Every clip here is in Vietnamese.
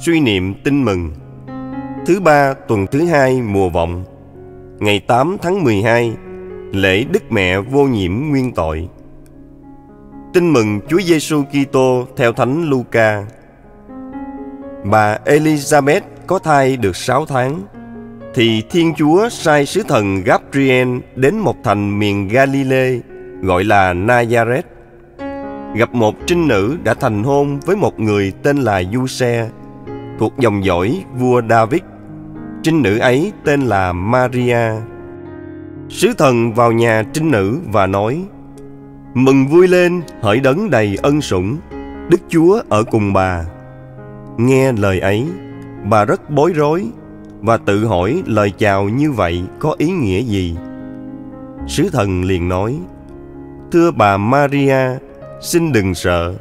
Suy niệm tin mừng. Thứ ba tuần thứ hai mùa vọng. Ngày 8 tháng 12 Lễ Đức Mẹ vô nhiễm nguyên tội. Tin mừng Chúa Giêsu Kitô theo Thánh Luca. Bà Elizabeth có thai được 6 tháng, thì Thiên Chúa sai sứ thần Gabriel đến một thành miền Galilee gọi là Nazareth gặp một trinh nữ đã thành hôn với một người tên là Du-xe thuộc dòng dõi vua David. Trinh nữ ấy tên là Maria. Sứ thần vào nhà trinh nữ và nói: Mừng vui lên, hỡi đấng đầy ân sủng, Đức Chúa ở cùng bà. Nghe lời ấy, bà rất bối rối và tự hỏi lời chào như vậy có ý nghĩa gì. Sứ thần liền nói, Thưa bà Maria, xin đừng sợ,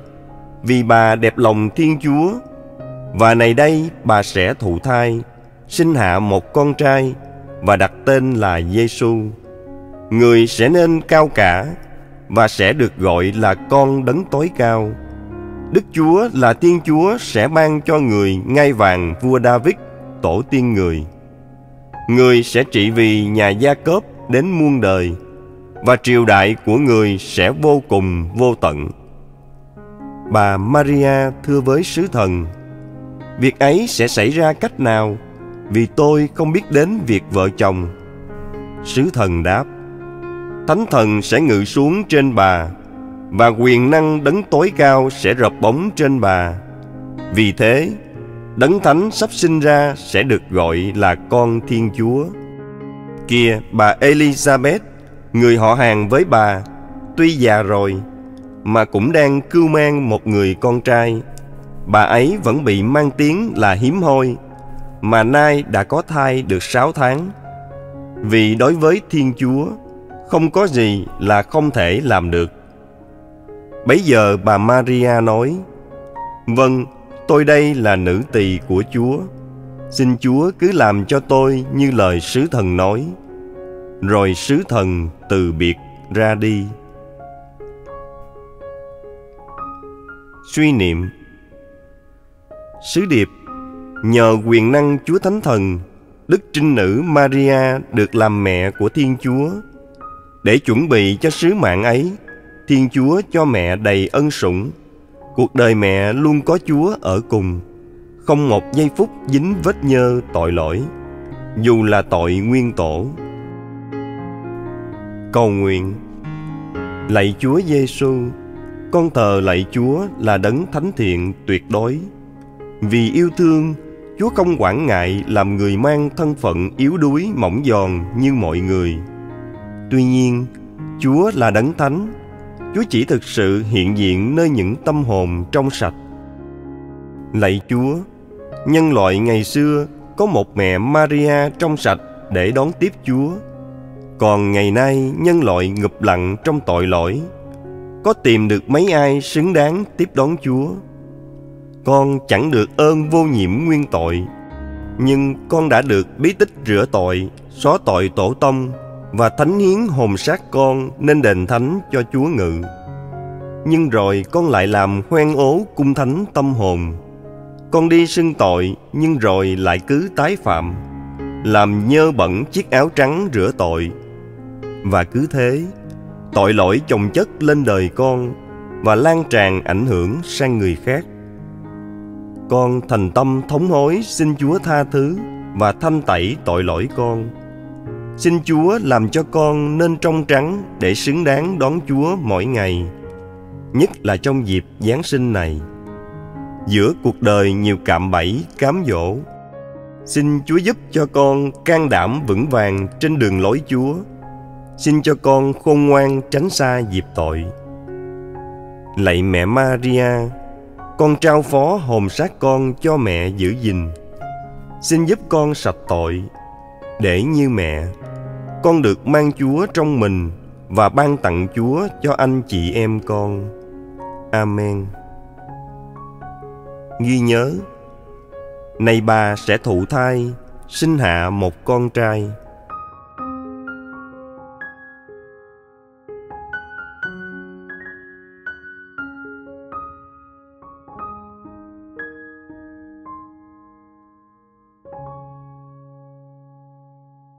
vì bà đẹp lòng Thiên Chúa, và này đây bà sẽ thụ thai, sinh hạ một con trai và đặt tên là Giêsu. Người sẽ nên cao cả và sẽ được gọi là con đấng tối cao. Đức Chúa là Thiên Chúa sẽ ban cho người ngai vàng vua David, tổ tiên người. Người sẽ trị vì nhà Gia Cốp đến muôn đời và triều đại của người sẽ vô cùng vô tận. Bà Maria thưa với sứ thần, việc ấy sẽ xảy ra cách nào vì tôi không biết đến việc vợ chồng. Sứ thần đáp, Thánh thần sẽ ngự xuống trên bà và quyền năng đấng tối cao sẽ rập bóng trên bà. Vì thế, đấng thánh sắp sinh ra sẽ được gọi là con Thiên Chúa. Kia, bà Elizabeth, người họ hàng với bà, tuy già rồi, mà cũng đang cưu mang một người con trai. Bà ấy vẫn bị mang tiếng là hiếm hoi, mà nay đã có thai được sáu tháng. Vì đối với Thiên Chúa, không có gì là không thể làm được. Bấy giờ bà Maria nói, Vâng, tôi đây là nữ tỳ của Chúa. Xin Chúa cứ làm cho tôi như lời sứ thần nói. Rồi sứ thần từ biệt ra đi. Suy niệm Sứ điệp Nhờ quyền năng Chúa Thánh Thần Đức Trinh Nữ Maria được làm mẹ của Thiên Chúa để chuẩn bị cho sứ mạng ấy, Thiên Chúa cho mẹ đầy ân sủng. Cuộc đời mẹ luôn có Chúa ở cùng, không một giây phút dính vết nhơ tội lỗi, dù là tội nguyên tổ. Cầu nguyện Lạy Chúa Giêsu, con thờ lạy Chúa là đấng thánh thiện tuyệt đối. Vì yêu thương, Chúa không quản ngại làm người mang thân phận yếu đuối mỏng giòn như mọi người. Tuy nhiên, Chúa là đấng thánh. Chúa chỉ thực sự hiện diện nơi những tâm hồn trong sạch. Lạy Chúa, nhân loại ngày xưa có một mẹ Maria trong sạch để đón tiếp Chúa. Còn ngày nay nhân loại ngụp lặng trong tội lỗi. Có tìm được mấy ai xứng đáng tiếp đón Chúa? Con chẳng được ơn vô nhiễm nguyên tội, nhưng con đã được bí tích rửa tội, xóa tội tổ tông và thánh hiến hồn xác con nên đền thánh cho Chúa ngự. Nhưng rồi con lại làm hoen ố cung thánh tâm hồn. Con đi xưng tội nhưng rồi lại cứ tái phạm, làm nhơ bẩn chiếc áo trắng rửa tội. Và cứ thế, tội lỗi chồng chất lên đời con và lan tràn ảnh hưởng sang người khác. Con thành tâm thống hối xin Chúa tha thứ và thanh tẩy tội lỗi con Xin Chúa làm cho con nên trong trắng để xứng đáng đón Chúa mỗi ngày, nhất là trong dịp Giáng sinh này. Giữa cuộc đời nhiều cạm bẫy, cám dỗ, xin Chúa giúp cho con can đảm vững vàng trên đường lối Chúa. Xin cho con khôn ngoan tránh xa dịp tội. Lạy mẹ Maria, con trao phó hồn xác con cho mẹ giữ gìn. Xin giúp con sạch tội, để như mẹ con được mang Chúa trong mình và ban tặng Chúa cho anh chị em con. Amen. Ghi nhớ, này bà sẽ thụ thai, sinh hạ một con trai.